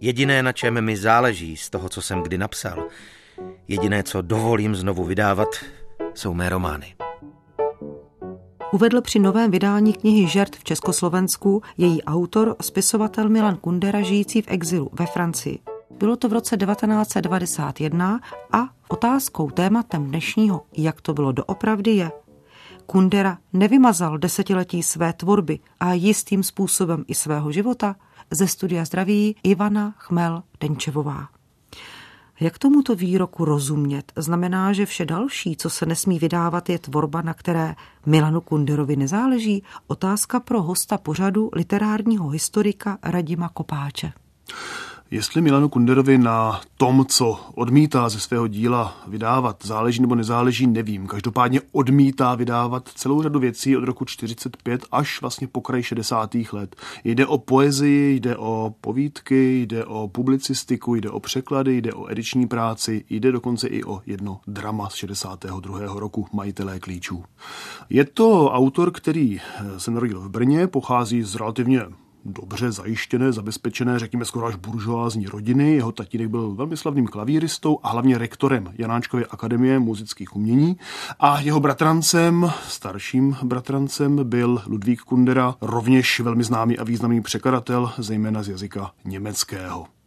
Jediné, na čem mi záleží z toho, co jsem kdy napsal, jediné, co dovolím znovu vydávat, jsou mé romány. Uvedl při novém vydání knihy Žert v Československu její autor, spisovatel Milan Kundera, žijící v exilu ve Francii. Bylo to v roce 1991 a otázkou tématem dnešního, jak to bylo doopravdy, je. Kundera nevymazal desetiletí své tvorby a jistým způsobem i svého života ze studia zdraví Ivana Chmel Denčevová. Jak tomuto výroku rozumět? Znamená, že vše další, co se nesmí vydávat, je tvorba, na které Milanu Kunderovi nezáleží? Otázka pro hosta pořadu literárního historika Radima Kopáče. Jestli Milanu Kunderovi na tom, co odmítá ze svého díla vydávat, záleží nebo nezáleží, nevím. Každopádně odmítá vydávat celou řadu věcí od roku 45 až vlastně po kraj 60. let. Jde o poezii, jde o povídky, jde o publicistiku, jde o překlady, jde o ediční práci, jde dokonce i o jedno drama z 62. roku Majitelé klíčů. Je to autor, který se narodil v Brně, pochází z relativně dobře zajištěné, zabezpečené, řekněme skoro až buržoázní rodiny. Jeho tatínek byl velmi slavným klavíristou a hlavně rektorem Janáčkovy akademie muzických umění. A jeho bratrancem, starším bratrancem, byl Ludvík Kundera, rovněž velmi známý a významný překladatel, zejména z jazyka německého.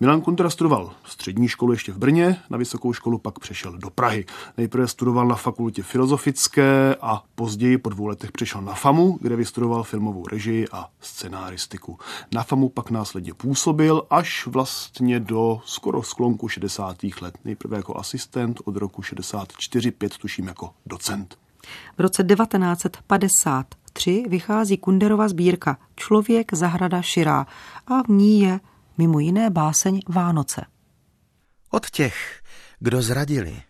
Milan Kundera studoval střední školu ještě v Brně, na vysokou školu pak přešel do Prahy. Nejprve studoval na fakultě filozofické a později po dvou letech přešel na FAMu, kde vystudoval filmovou režii a scenáristiku. Na FAMu pak následně působil až vlastně do skoro sklonku 60. let. Nejprve jako asistent od roku 64-5 tuším jako docent. V roce 1953 vychází Kunderova sbírka Člověk zahrada širá a v ní je mimo jiné báseň Vánoce. Od těch, kdo zradili,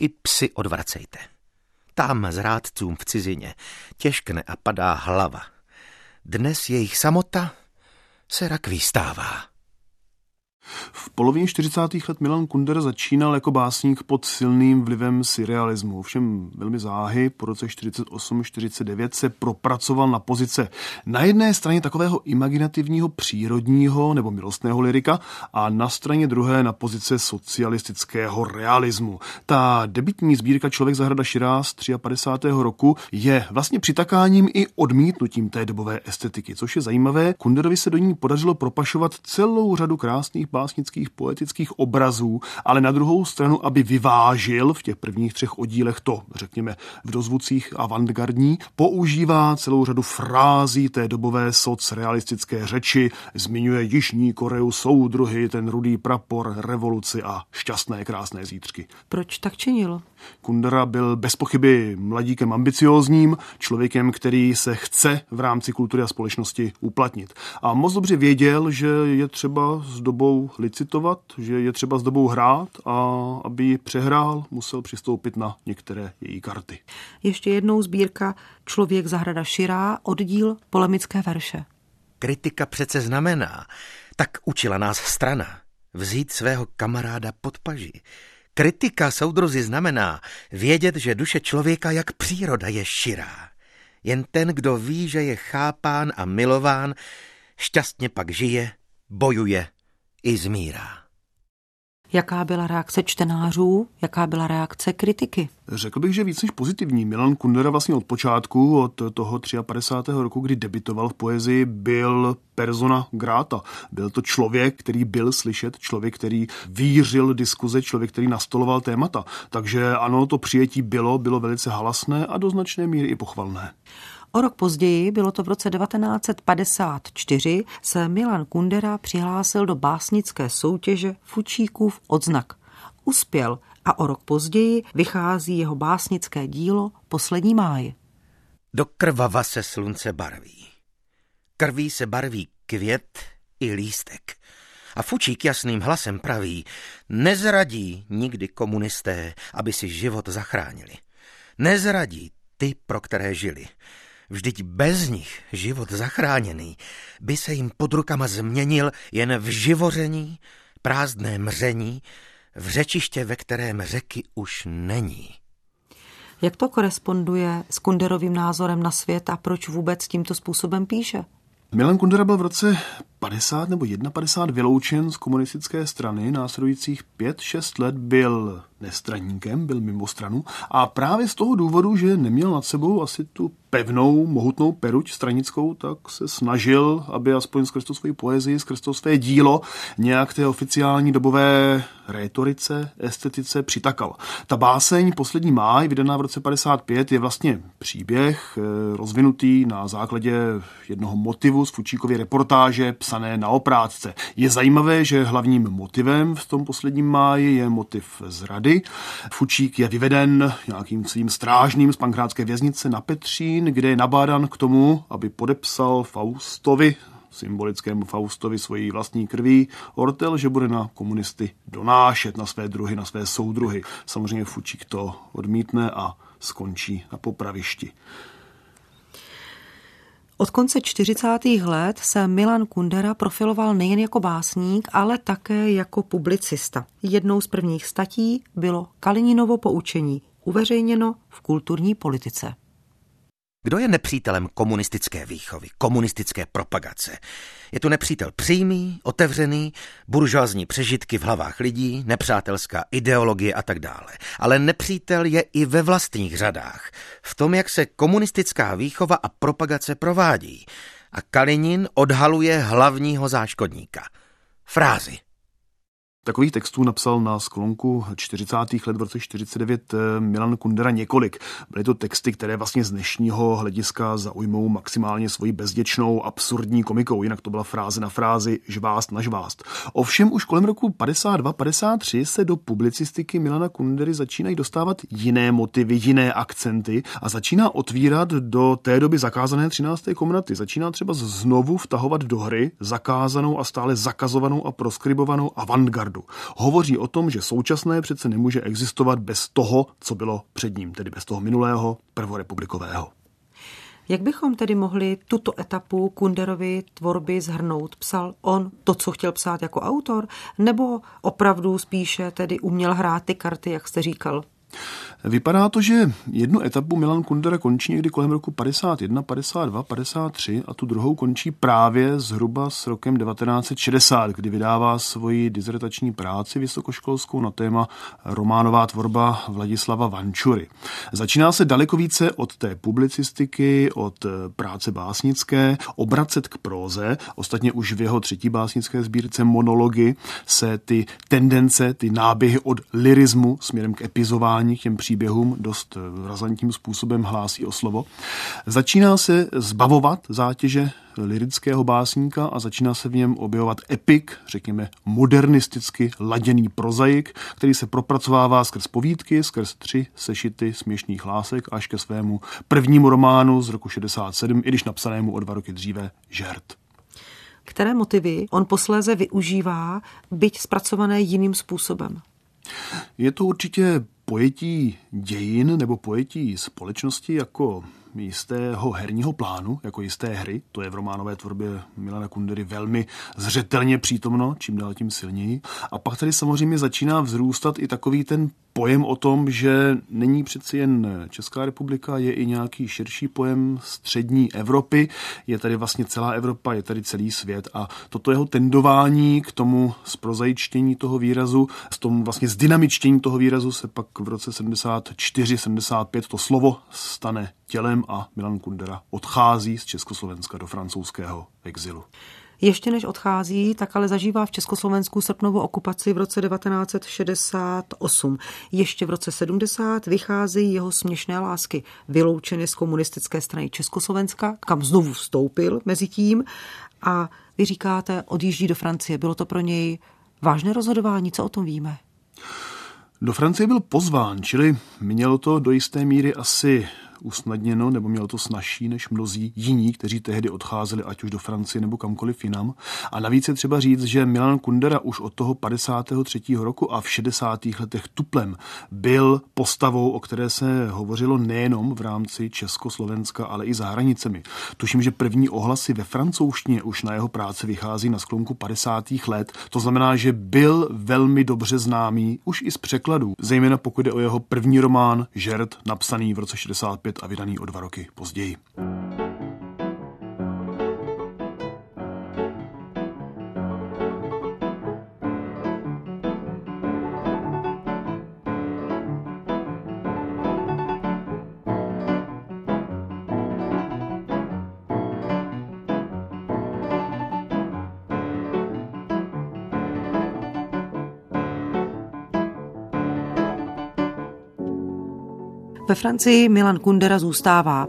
i psy odvracejte. Tam zrádcům v cizině těžkne a padá hlava. Dnes jejich samota se rakví stává. V polovině 40. let Milan Kundera začínal jako básník pod silným vlivem surrealismu. Všem velmi záhy po roce 48-49 se propracoval na pozice na jedné straně takového imaginativního přírodního nebo milostného lirika a na straně druhé na pozice socialistického realismu. Ta debitní sbírka Člověk zahrada Širá z 53. roku je vlastně přitakáním i odmítnutím té dobové estetiky, což je zajímavé. Kunderovi se do ní podařilo propašovat celou řadu krásných básnických poetických obrazů, ale na druhou stranu, aby vyvážil v těch prvních třech oddílech to, řekněme, v dozvucích avantgardní, používá celou řadu frází té dobové socrealistické řeči, zmiňuje Jižní Koreu, soudruhy, ten rudý prapor, revoluci a šťastné krásné zítřky. Proč tak činil? Kundera byl bez pochyby mladíkem ambiciózním, člověkem, který se chce v rámci kultury a společnosti uplatnit. A moc dobře věděl, že je třeba s dobou licitovat, že je třeba s dobou hrát a aby ji přehrál, musel přistoupit na některé její karty. Ještě jednou sbírka Člověk zahrada širá, oddíl polemické verše. Kritika přece znamená, tak učila nás strana, vzít svého kamaráda pod paži, Kritika, soudruzi, znamená vědět, že duše člověka jak příroda je širá. Jen ten, kdo ví, že je chápán a milován, šťastně pak žije, bojuje i zmírá. Jaká byla reakce čtenářů, jaká byla reakce kritiky? Řekl bych, že víc než pozitivní. Milan Kundera vlastně od počátku, od toho 53. roku, kdy debitoval v poezii, byl persona grata. Byl to člověk, který byl slyšet, člověk, který vířil diskuze, člověk, který nastoloval témata. Takže ano, to přijetí bylo, bylo velice halasné a do značné míry i pochvalné. O rok později, bylo to v roce 1954, se Milan Kundera přihlásil do básnické soutěže Fučíkův odznak. Uspěl a o rok později vychází jeho básnické dílo Poslední máj. Do krvava se slunce barví. Krví se barví květ i lístek. A Fučík jasným hlasem praví, nezradí nikdy komunisté, aby si život zachránili. Nezradí ty, pro které žili. Vždyť bez nich život zachráněný by se jim pod rukama změnil jen v živoření, prázdné mření, v řečiště, ve kterém řeky už není. Jak to koresponduje s Kunderovým názorem na svět a proč vůbec tímto způsobem píše? Milan Kundera byl v roce 50 nebo 51 vyloučen z komunistické strany. Následujících 5-6 let byl nestraníkem, byl mimo stranu a právě z toho důvodu, že neměl nad sebou asi tu pevnou, mohutnou peruť stranickou, tak se snažil, aby aspoň skrz to svoji poezii, skrz to své dílo nějak té oficiální dobové rétorice, estetice přitakal. Ta báseň Poslední máj, vydaná v roce 55, je vlastně příběh eh, rozvinutý na základě jednoho motivu z Fučíkovy reportáže psané na oprátce. Je zajímavé, že hlavním motivem v tom Posledním máji je motiv zrady. Fučík je vyveden nějakým svým strážným z pankrátské věznice na Petřín, kde je nabádan k tomu, aby podepsal Faustovi symbolickému Faustovi svojí vlastní krví Ortel, že bude na komunisty donášet na své druhy, na své soudruhy. Samozřejmě Fučík to odmítne a skončí na popravišti. Od konce 40. let se Milan Kundera profiloval nejen jako básník, ale také jako publicista. Jednou z prvních statí bylo Kalininovo poučení, uveřejněno v kulturní politice. Kdo je nepřítelem komunistické výchovy, komunistické propagace? Je to nepřítel přímý, otevřený, buržoazní přežitky v hlavách lidí, nepřátelská ideologie a tak dále. Ale nepřítel je i ve vlastních řadách, v tom, jak se komunistická výchova a propagace provádí. A Kalinin odhaluje hlavního záškodníka. Frázy. Takových textů napsal na sklonku 40. let v roce 49 eh, Milan Kundera několik. Byly to texty, které vlastně z dnešního hlediska zaujmou maximálně svoji bezděčnou, absurdní komikou, jinak to byla fráze na frázi žvást na žvást. Ovšem už kolem roku 52-53 se do publicistiky Milana Kundery začínají dostávat jiné motivy, jiné akcenty a začíná otvírat do té doby zakázané 13. komnaty. Začíná třeba znovu vtahovat do hry zakázanou a stále zakazovanou a proskribovanou avantgardu Harvardu. Hovoří o tom, že současné přece nemůže existovat bez toho, co bylo před ním, tedy bez toho minulého prvorepublikového. Jak bychom tedy mohli tuto etapu Kunderovy tvorby zhrnout? Psal on to, co chtěl psát jako autor, nebo opravdu spíše tedy uměl hrát ty karty, jak jste říkal? Vypadá to, že jednu etapu Milan Kundera končí někdy kolem roku 51, 52, 53 a tu druhou končí právě zhruba s rokem 1960, kdy vydává svoji dizertační práci vysokoškolskou na téma románová tvorba Vladislava Vančury. Začíná se daleko více od té publicistiky, od práce básnické, obracet k próze. Ostatně už v jeho třetí básnické sbírce Monology se ty tendence, ty náběhy od lirismu směrem k epizování, k těm příběhům dost eh, razantním způsobem hlásí o slovo. Začíná se zbavovat zátěže lirického básníka a začíná se v něm objevovat epik, řekněme modernisticky laděný prozaik, který se propracovává skrz povídky, skrz tři sešity směšných lásek až ke svému prvnímu románu z roku 67, i když napsanému o dva roky dříve Žert. Které motivy on posléze využívá, byť zpracované jiným způsobem? Je to určitě pojetí dějin nebo pojetí společnosti jako jistého herního plánu, jako jisté hry. To je v románové tvorbě Milana Kundery velmi zřetelně přítomno, čím dál tím silněji. A pak tady samozřejmě začíná vzrůstat i takový ten pojem o tom, že není přeci jen Česká republika, je i nějaký širší pojem střední Evropy, je tady vlastně celá Evropa, je tady celý svět a toto jeho tendování k tomu zprozajičtění toho výrazu, s tomu vlastně zdynamičtění toho výrazu se pak v roce 74-75 to slovo stane tělem a Milan Kundera odchází z Československa do francouzského exilu. Ještě než odchází, tak ale zažívá v Československu srpnovou okupaci v roce 1968. Ještě v roce 70 vycházejí jeho směšné lásky, vyloučeny z komunistické strany Československa, kam znovu vstoupil mezi tím. A vy říkáte, odjíždí do Francie. Bylo to pro něj vážné rozhodování, co o tom víme? Do Francie byl pozván, čili mělo to do jisté míry asi usnadněno, nebo mělo to snažší než mnozí jiní, kteří tehdy odcházeli ať už do Francie nebo kamkoliv jinam. A navíc je třeba říct, že Milan Kundera už od toho 53. roku a v 60. letech tuplem byl postavou, o které se hovořilo nejenom v rámci Československa, ale i za hranicemi. Tuším, že první ohlasy ve francouzštině už na jeho práci vychází na sklonku 50. let. To znamená, že byl velmi dobře známý už i z překladů, zejména pokud jde o jeho první román Žert, napsaný v roce 65 a vydaný o dva roky později. Ve Francii Milan Kundera zůstává.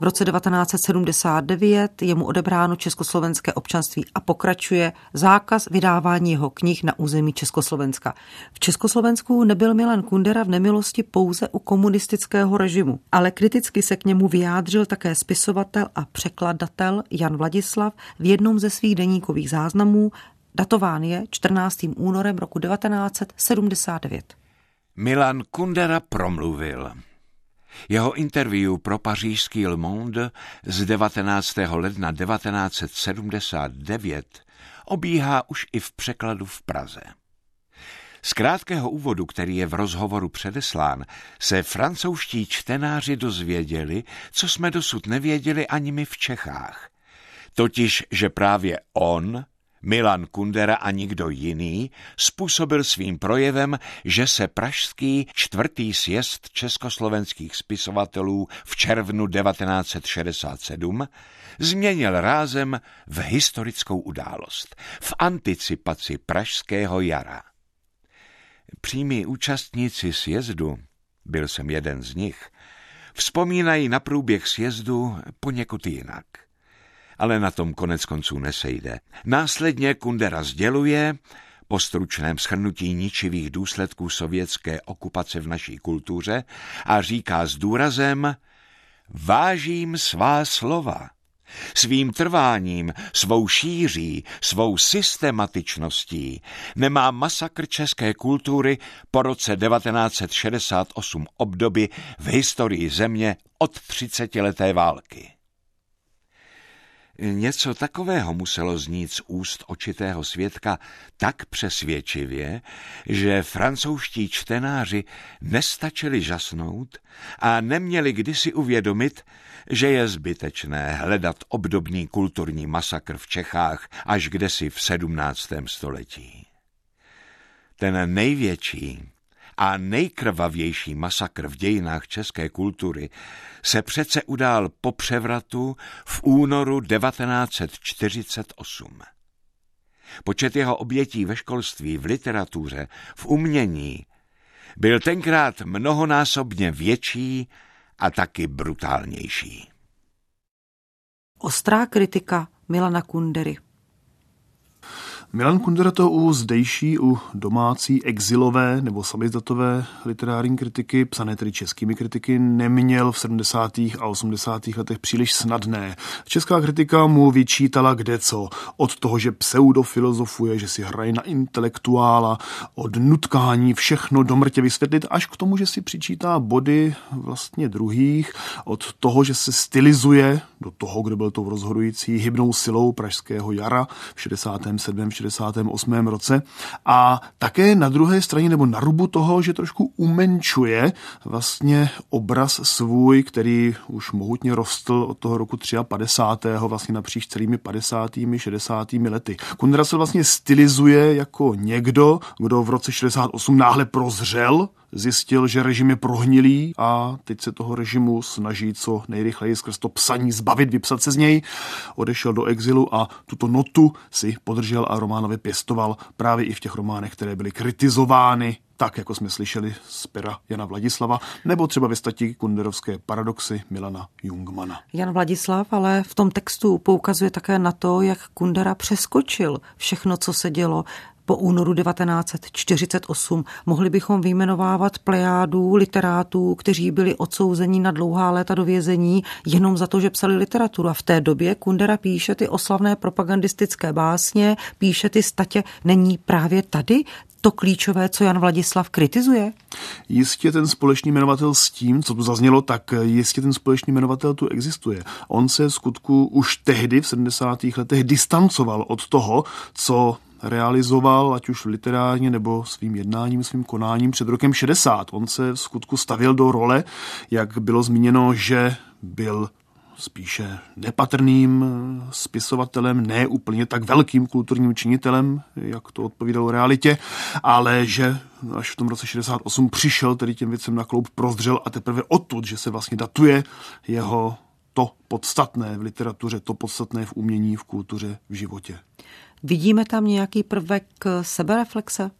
V roce 1979 je mu odebráno československé občanství a pokračuje zákaz vydávání jeho knih na území Československa. V Československu nebyl Milan Kundera v nemilosti pouze u komunistického režimu, ale kriticky se k němu vyjádřil také spisovatel a překladatel Jan Vladislav v jednom ze svých deníkových záznamů, datován je 14. únorem roku 1979. Milan Kundera promluvil. Jeho interview pro pařížský Le Monde z 19. ledna 1979 obíhá už i v překladu v Praze. Z krátkého úvodu, který je v rozhovoru předeslán, se francouzští čtenáři dozvěděli, co jsme dosud nevěděli ani my v Čechách. Totiž, že právě on, Milan Kundera a nikdo jiný způsobil svým projevem, že se pražský čtvrtý sjezd československých spisovatelů v červnu 1967 změnil rázem v historickou událost, v anticipaci pražského jara. Přímí účastníci sjezdu, byl jsem jeden z nich, vzpomínají na průběh sjezdu poněkud jinak ale na tom konec konců nesejde. Následně Kundera sděluje, po stručném schrnutí ničivých důsledků sovětské okupace v naší kultuře a říká s důrazem Vážím svá slova. Svým trváním, svou šíří, svou systematičností nemá masakr české kultury po roce 1968 obdoby v historii země od 30 leté války. Něco takového muselo znít z úst očitého svědka tak přesvědčivě, že francouzští čtenáři nestačili žasnout a neměli kdysi uvědomit, že je zbytečné hledat obdobný kulturní masakr v Čechách až kdesi v sedmnáctém století. Ten největší, a nejkrvavější masakr v dějinách české kultury se přece udál po převratu v únoru 1948. Počet jeho obětí ve školství, v literatuře, v umění byl tenkrát mnohonásobně větší a taky brutálnější. Ostrá kritika Milana Kundery Milan Kundera to u zdejší, u domácí, exilové nebo samizdatové literární kritiky, psané tedy českými kritiky, neměl v 70. a 80. letech příliš snadné. Česká kritika mu vyčítala kde co. Od toho, že pseudofilozofuje, že si hraje na intelektuála, od nutkání všechno do mrtě vysvětlit, až k tomu, že si přičítá body vlastně druhých, od toho, že se stylizuje do toho, kdo byl tou rozhodující hybnou silou pražského jara v 67. 68. roce a také na druhé straně nebo na rubu toho, že trošku umenčuje vlastně obraz svůj, který už mohutně rostl od toho roku 53. vlastně napříč celými 50. 60. lety. Kundera se vlastně stylizuje jako někdo, kdo v roce 68 náhle prozřel zjistil, že režim je prohnilý a teď se toho režimu snaží co nejrychleji skrz to psaní zbavit, vypsat se z něj. Odešel do exilu a tuto notu si podržel a Románovi pěstoval právě i v těch románech, které byly kritizovány tak, jako jsme slyšeli z pera Jana Vladislava, nebo třeba ve stati kunderovské paradoxy Milana Jungmana. Jan Vladislav ale v tom textu poukazuje také na to, jak Kundera přeskočil všechno, co se dělo po únoru 1948 mohli bychom vyjmenovávat plejádu literátů, kteří byli odsouzeni na dlouhá léta do vězení jenom za to, že psali literaturu. A v té době Kundera píše ty oslavné propagandistické básně, píše ty statě. Není právě tady to klíčové, co Jan Vladislav kritizuje? Jistě ten společný jmenovatel s tím, co tu zaznělo, tak jistě ten společný jmenovatel tu existuje. On se skutku už tehdy v 70. letech distancoval od toho, co realizoval, ať už literárně nebo svým jednáním, svým konáním před rokem 60. On se v skutku stavil do role, jak bylo zmíněno, že byl spíše nepatrným spisovatelem, ne úplně tak velkým kulturním činitelem, jak to odpovídalo realitě, ale že až v tom roce 68 přišel tedy těm věcem na kloup, prozdřel a teprve odtud, že se vlastně datuje jeho to podstatné v literatuře, to podstatné v umění, v kultuře, v životě. Vidíme tam nějaký prvek sebereflexe?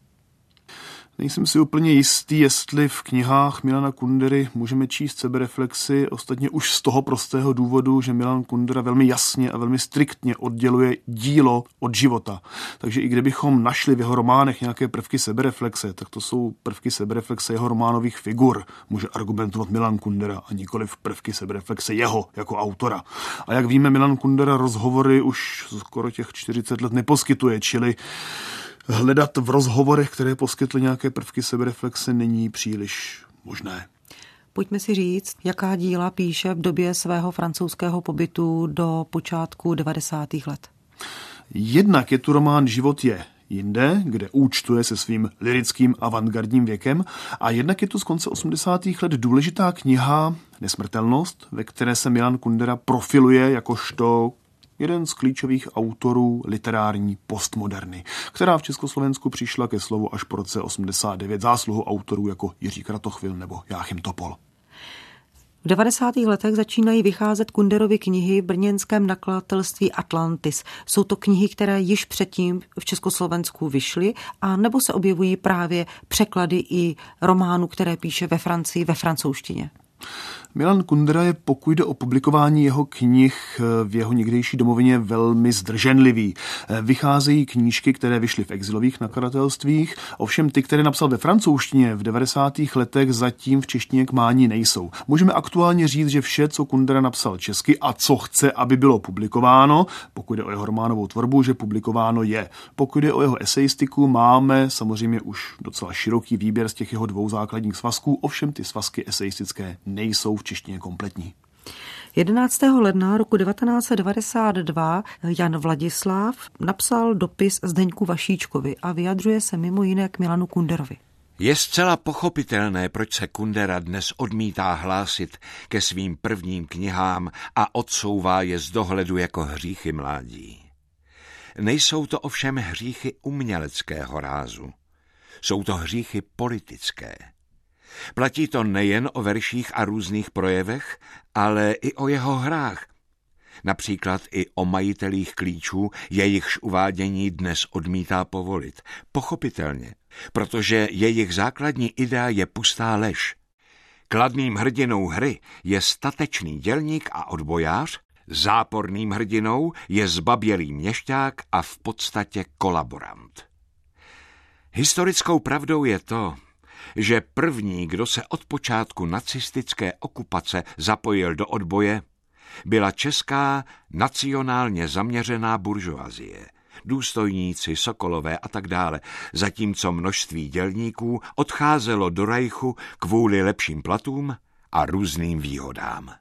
Nejsem si úplně jistý, jestli v knihách Milana Kundery můžeme číst sebereflexy, ostatně už z toho prostého důvodu, že Milan Kundera velmi jasně a velmi striktně odděluje dílo od života. Takže i kdybychom našli v jeho románech nějaké prvky sebereflexe, tak to jsou prvky sebereflexe jeho románových figur, může argumentovat Milan Kundera a nikoli v prvky sebereflexe jeho jako autora. A jak víme, Milan Kundera rozhovory už skoro těch 40 let neposkytuje, čili hledat v rozhovorech, které poskytly nějaké prvky sebereflexe, není příliš možné. Pojďme si říct, jaká díla píše v době svého francouzského pobytu do počátku 90. let. Jednak je tu román Život je jinde, kde účtuje se svým lirickým avantgardním věkem a jednak je tu z konce 80. let důležitá kniha Nesmrtelnost, ve které se Milan Kundera profiluje jakožto jeden z klíčových autorů literární postmoderny, která v Československu přišla ke slovu až po roce 89 zásluhu autorů jako Jiří Kratochvil nebo Jáchym Topol. V 90. letech začínají vycházet Kunderovy knihy v brněnském nakladatelství Atlantis. Jsou to knihy, které již předtím v Československu vyšly, a nebo se objevují právě překlady i románů, které píše ve Francii ve francouzštině? Milan Kundera je, pokud jde o publikování jeho knih v jeho někdejší domovině, velmi zdrženlivý. Vycházejí knížky, které vyšly v exilových nakladatelstvích, ovšem ty, které napsal ve francouzštině v 90. letech, zatím v češtině k mání nejsou. Můžeme aktuálně říct, že vše, co Kundera napsal česky a co chce, aby bylo publikováno, pokud jde o jeho románovou tvorbu, že publikováno je. Pokud jde o jeho eseistiku, máme samozřejmě už docela široký výběr z těch jeho dvou základních svazků, ovšem ty svazky eseistické nejsou v češtině kompletní. 11. ledna roku 1992 Jan Vladislav napsal dopis Zdeňku Vašíčkovi a vyjadřuje se mimo jiné k Milanu Kunderovi. Je zcela pochopitelné, proč se Kundera dnes odmítá hlásit ke svým prvním knihám a odsouvá je z dohledu jako hříchy mládí. Nejsou to ovšem hříchy uměleckého rázu. Jsou to hříchy politické. Platí to nejen o verších a různých projevech, ale i o jeho hrách. Například i o majitelích klíčů, jejichž uvádění dnes odmítá povolit. Pochopitelně, protože jejich základní idea je pustá lež. Kladným hrdinou hry je statečný dělník a odbojář, záporným hrdinou je zbabělý měšťák a v podstatě kolaborant. Historickou pravdou je to, že první, kdo se od počátku nacistické okupace zapojil do odboje, byla česká nacionálně zaměřená buržoazie, důstojníci, sokolové a tak dále, zatímco množství dělníků odcházelo do Rajchu kvůli lepším platům a různým výhodám.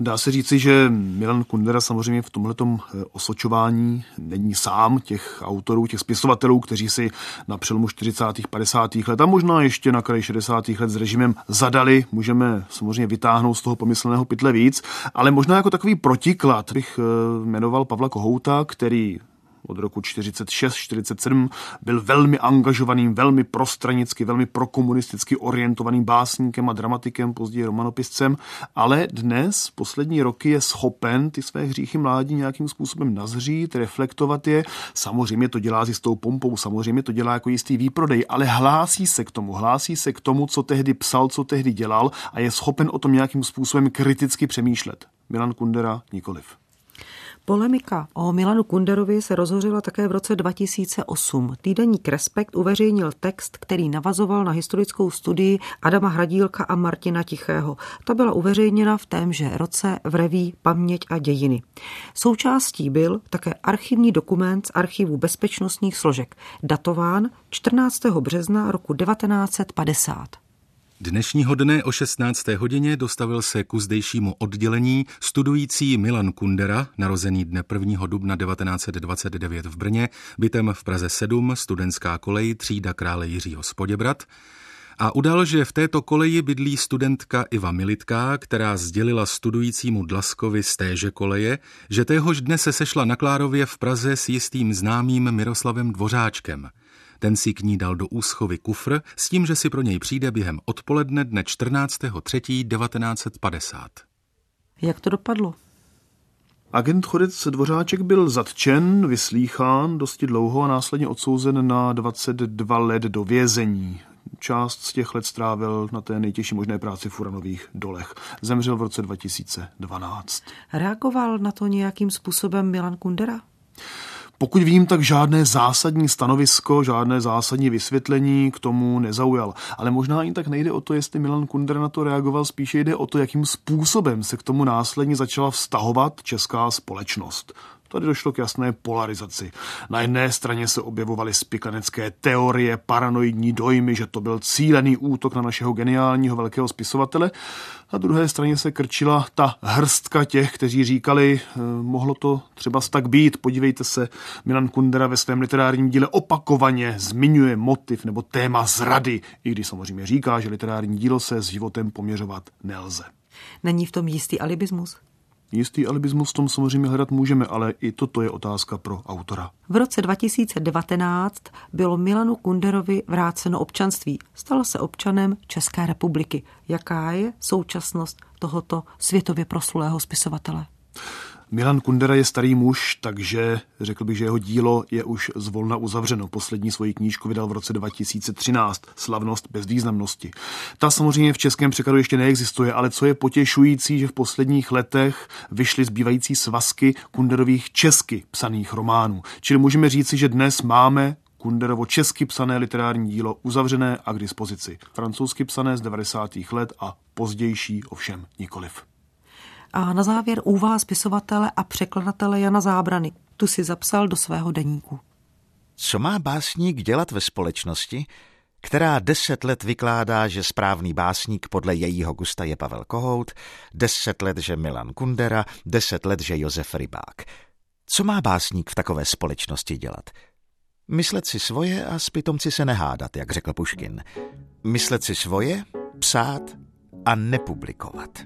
Dá se říci, že Milan Kundera samozřejmě v tomhletom eh, osočování není sám těch autorů, těch spisovatelů, kteří si na přelomu 40. 50. let a možná ještě na kraji 60. let s režimem zadali. Můžeme samozřejmě vytáhnout z toho pomyslného pytle víc, ale možná jako takový protiklad bych eh, jmenoval Pavla Kohouta, který od roku 46-47 byl velmi angažovaným, velmi prostranicky, velmi prokomunisticky orientovaným básníkem a dramatikem, později romanopiscem, ale dnes, poslední roky, je schopen ty své hříchy mládí nějakým způsobem nazřít, reflektovat je. Samozřejmě to dělá s jistou pompou, samozřejmě to dělá jako jistý výprodej, ale hlásí se k tomu, hlásí se k tomu, co tehdy psal, co tehdy dělal a je schopen o tom nějakým způsobem kriticky přemýšlet. Milan Kundera nikoliv. Polemika o Milanu Kunderovi se rozhořila také v roce 2008. Týdeník Respekt uveřejnil text, který navazoval na historickou studii Adama Hradílka a Martina Tichého. Ta byla uveřejněna v témže roce v reví Paměť a dějiny. Součástí byl také archivní dokument z archivu bezpečnostních složek, datován 14. března roku 1950. Dnešního dne o 16. hodině dostavil se ku zdejšímu oddělení studující Milan Kundera, narozený dne 1. dubna 1929 v Brně, bytem v Praze 7, studentská kolej, třída krále Jiřího Spoděbrat, a udal, že v této koleji bydlí studentka Iva Militká, která sdělila studujícímu Dlaskovi z téže koleje, že téhož dne se sešla na Klárově v Praze s jistým známým Miroslavem Dvořáčkem – ten si k ní dal do úschovy kufr s tím, že si pro něj přijde během odpoledne dne 14.3.1950. Jak to dopadlo? Agent Chodec Dvořáček byl zatčen, vyslýchán dosti dlouho a následně odsouzen na 22 let do vězení. Část z těch let strávil na té nejtěžší možné práci v uranových dolech. Zemřel v roce 2012. Reagoval na to nějakým způsobem Milan Kundera? Pokud vím, tak žádné zásadní stanovisko, žádné zásadní vysvětlení k tomu nezaujal. Ale možná ani tak nejde o to, jestli Milan Kunder na to reagoval, spíše jde o to, jakým způsobem se k tomu následně začala vztahovat česká společnost. Tady došlo k jasné polarizaci. Na jedné straně se objevovaly spikanecké teorie, paranoidní dojmy, že to byl cílený útok na našeho geniálního velkého spisovatele. Na druhé straně se krčila ta hrstka těch, kteří říkali, eh, mohlo to třeba tak být. Podívejte se, Milan Kundera ve svém literárním díle opakovaně zmiňuje motiv nebo téma zrady, i když samozřejmě říká, že literární dílo se s životem poměřovat nelze. Není v tom jistý alibismus? Jistý alibismus v tom samozřejmě hledat můžeme, ale i toto je otázka pro autora. V roce 2019 bylo Milanu Kunderovi vráceno občanství. Stal se občanem České republiky. Jaká je současnost tohoto světově proslulého spisovatele? Milan Kundera je starý muž, takže řekl bych, že jeho dílo je už zvolna uzavřeno. Poslední svoji knížku vydal v roce 2013, Slavnost bez významnosti. Ta samozřejmě v českém překladu ještě neexistuje, ale co je potěšující, že v posledních letech vyšly zbývající svazky Kunderových česky psaných románů. Čili můžeme říci, že dnes máme Kunderovo česky psané literární dílo uzavřené a k dispozici. Francouzsky psané z 90. let a pozdější ovšem nikoliv. A na závěr úvaha spisovatele a překladatele Jana Zábrany. Tu si zapsal do svého deníku. Co má básník dělat ve společnosti, která deset let vykládá, že správný básník podle jejího gusta je Pavel Kohout, deset let, že Milan Kundera, deset let, že Josef Rybák. Co má básník v takové společnosti dělat? Myslet si svoje a s pitomci se nehádat, jak řekl Puškin. Myslet si svoje, psát a nepublikovat.